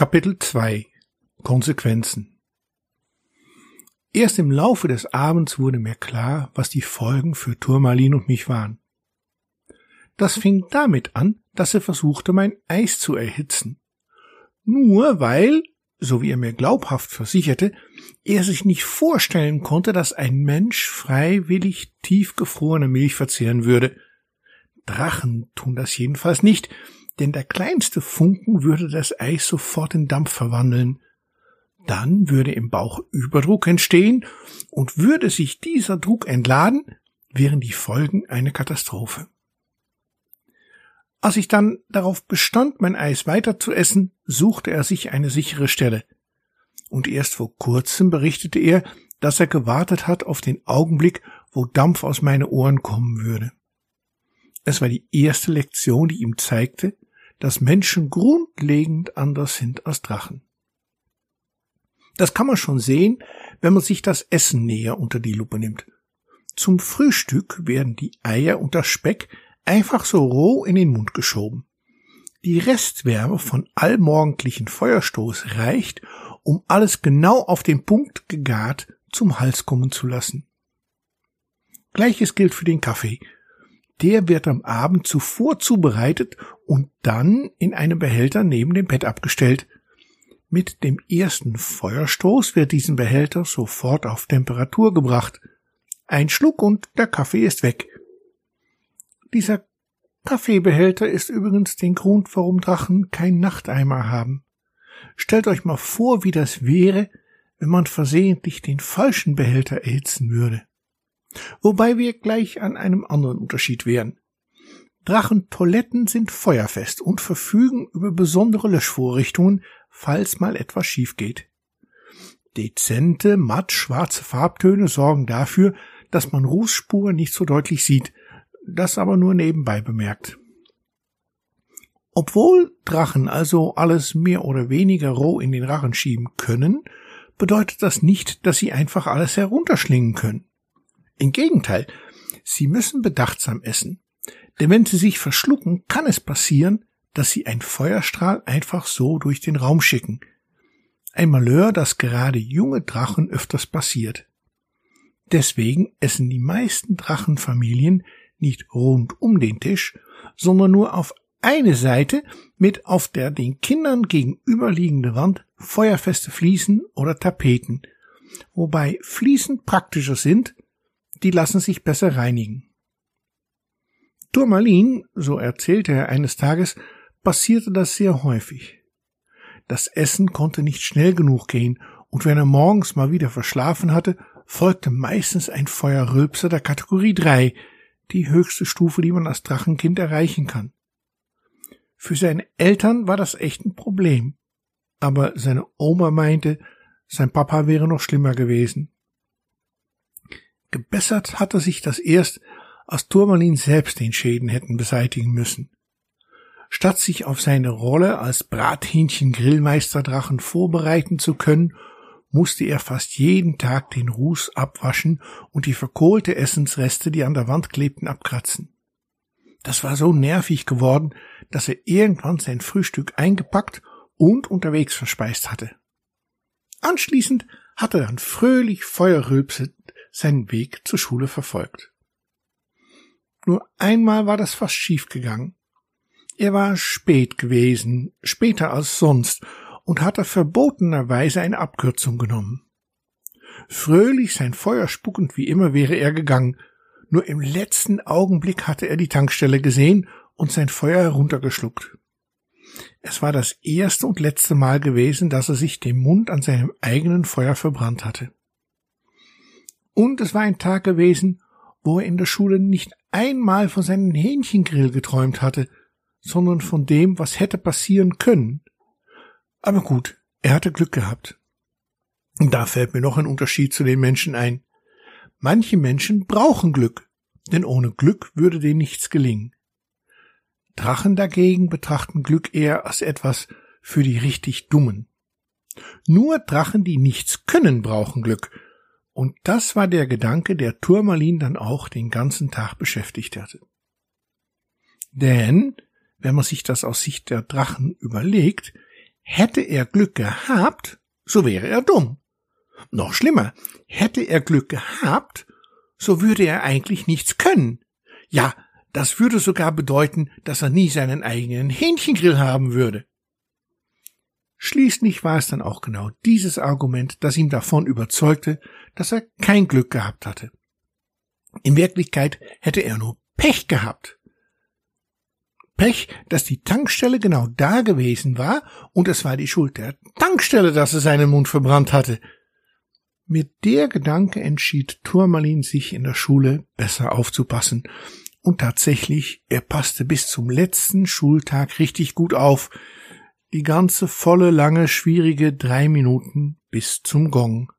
Kapitel 2 Konsequenzen Erst im Laufe des Abends wurde mir klar, was die Folgen für Turmalin und mich waren. Das fing damit an, dass er versuchte, mein Eis zu erhitzen. Nur weil, so wie er mir glaubhaft versicherte, er sich nicht vorstellen konnte, dass ein Mensch freiwillig tiefgefrorene Milch verzehren würde. Drachen tun das jedenfalls nicht, denn der kleinste Funken würde das Eis sofort in Dampf verwandeln. Dann würde im Bauch Überdruck entstehen, und würde sich dieser Druck entladen, wären die Folgen eine Katastrophe. Als ich dann darauf bestand, mein Eis weiter zu essen, suchte er sich eine sichere Stelle. Und erst vor kurzem berichtete er, dass er gewartet hat auf den Augenblick, wo Dampf aus meinen Ohren kommen würde. Es war die erste Lektion, die ihm zeigte, dass Menschen grundlegend anders sind als Drachen. Das kann man schon sehen, wenn man sich das Essen näher unter die Lupe nimmt. Zum Frühstück werden die Eier und das Speck einfach so roh in den Mund geschoben. Die Restwärme von allmorgendlichen Feuerstoß reicht, um alles genau auf den Punkt gegart zum Hals kommen zu lassen. Gleiches gilt für den Kaffee der wird am Abend zuvor zubereitet und dann in einem Behälter neben dem Bett abgestellt. Mit dem ersten Feuerstoß wird diesen Behälter sofort auf Temperatur gebracht. Ein Schluck und der Kaffee ist weg. Dieser Kaffeebehälter ist übrigens den Grund, warum Drachen kein Nachteimer haben. Stellt euch mal vor, wie das wäre, wenn man versehentlich den falschen Behälter erhitzen würde. Wobei wir gleich an einem anderen Unterschied wären. Drachentoiletten sind feuerfest und verfügen über besondere Löschvorrichtungen, falls mal etwas schief geht. Dezente, matt schwarze Farbtöne sorgen dafür, dass man Rußspuren nicht so deutlich sieht, das aber nur nebenbei bemerkt. Obwohl Drachen also alles mehr oder weniger roh in den Rachen schieben können, bedeutet das nicht, dass sie einfach alles herunterschlingen können. Im Gegenteil, Sie müssen bedachtsam essen. Denn wenn Sie sich verschlucken, kann es passieren, dass Sie einen Feuerstrahl einfach so durch den Raum schicken. Ein Malheur, das gerade junge Drachen öfters passiert. Deswegen essen die meisten Drachenfamilien nicht rund um den Tisch, sondern nur auf eine Seite mit auf der den Kindern gegenüberliegende Wand feuerfeste Fliesen oder Tapeten, wobei Fliesen praktischer sind, die lassen sich besser reinigen. Turmalin, so erzählte er eines Tages, passierte das sehr häufig. Das Essen konnte nicht schnell genug gehen, und wenn er morgens mal wieder verschlafen hatte, folgte meistens ein Feuerrülpser der Kategorie 3, die höchste Stufe, die man als Drachenkind erreichen kann. Für seine Eltern war das echt ein Problem. Aber seine Oma meinte, sein Papa wäre noch schlimmer gewesen. Gebessert hatte sich das erst, als Turmalin selbst den Schäden hätten beseitigen müssen. Statt sich auf seine Rolle als Brathähnchen-Grillmeisterdrachen vorbereiten zu können, musste er fast jeden Tag den Ruß abwaschen und die verkohlte Essensreste, die an der Wand klebten, abkratzen. Das war so nervig geworden, dass er irgendwann sein Frühstück eingepackt und unterwegs verspeist hatte. Anschließend hatte er dann fröhlich Feuerrülpse seinen Weg zur Schule verfolgt. Nur einmal war das fast schief gegangen. Er war spät gewesen, später als sonst, und hatte verbotenerweise eine Abkürzung genommen. Fröhlich sein Feuer spuckend wie immer wäre er gegangen, nur im letzten Augenblick hatte er die Tankstelle gesehen und sein Feuer heruntergeschluckt. Es war das erste und letzte Mal gewesen, dass er sich den Mund an seinem eigenen Feuer verbrannt hatte. Und es war ein Tag gewesen, wo er in der Schule nicht einmal von seinem Hähnchengrill geträumt hatte, sondern von dem, was hätte passieren können. Aber gut, er hatte Glück gehabt. Und da fällt mir noch ein Unterschied zu den Menschen ein. Manche Menschen brauchen Glück, denn ohne Glück würde denen nichts gelingen. Drachen dagegen betrachten Glück eher als etwas für die richtig Dummen. Nur Drachen, die nichts können, brauchen Glück, und das war der Gedanke, der Turmalin dann auch den ganzen Tag beschäftigt hatte. Denn, wenn man sich das aus Sicht der Drachen überlegt, hätte er Glück gehabt, so wäre er dumm. Noch schlimmer, hätte er Glück gehabt, so würde er eigentlich nichts können. Ja, das würde sogar bedeuten, dass er nie seinen eigenen Hähnchengrill haben würde. Schließlich war es dann auch genau dieses Argument, das ihm davon überzeugte, dass er kein Glück gehabt hatte. In Wirklichkeit hätte er nur Pech gehabt. Pech, dass die Tankstelle genau da gewesen war und es war die Schuld der Tankstelle, dass er seinen Mund verbrannt hatte. Mit der Gedanke entschied Turmalin sich in der Schule besser aufzupassen. Und tatsächlich, er passte bis zum letzten Schultag richtig gut auf. Die ganze volle, lange, schwierige drei Minuten bis zum Gong.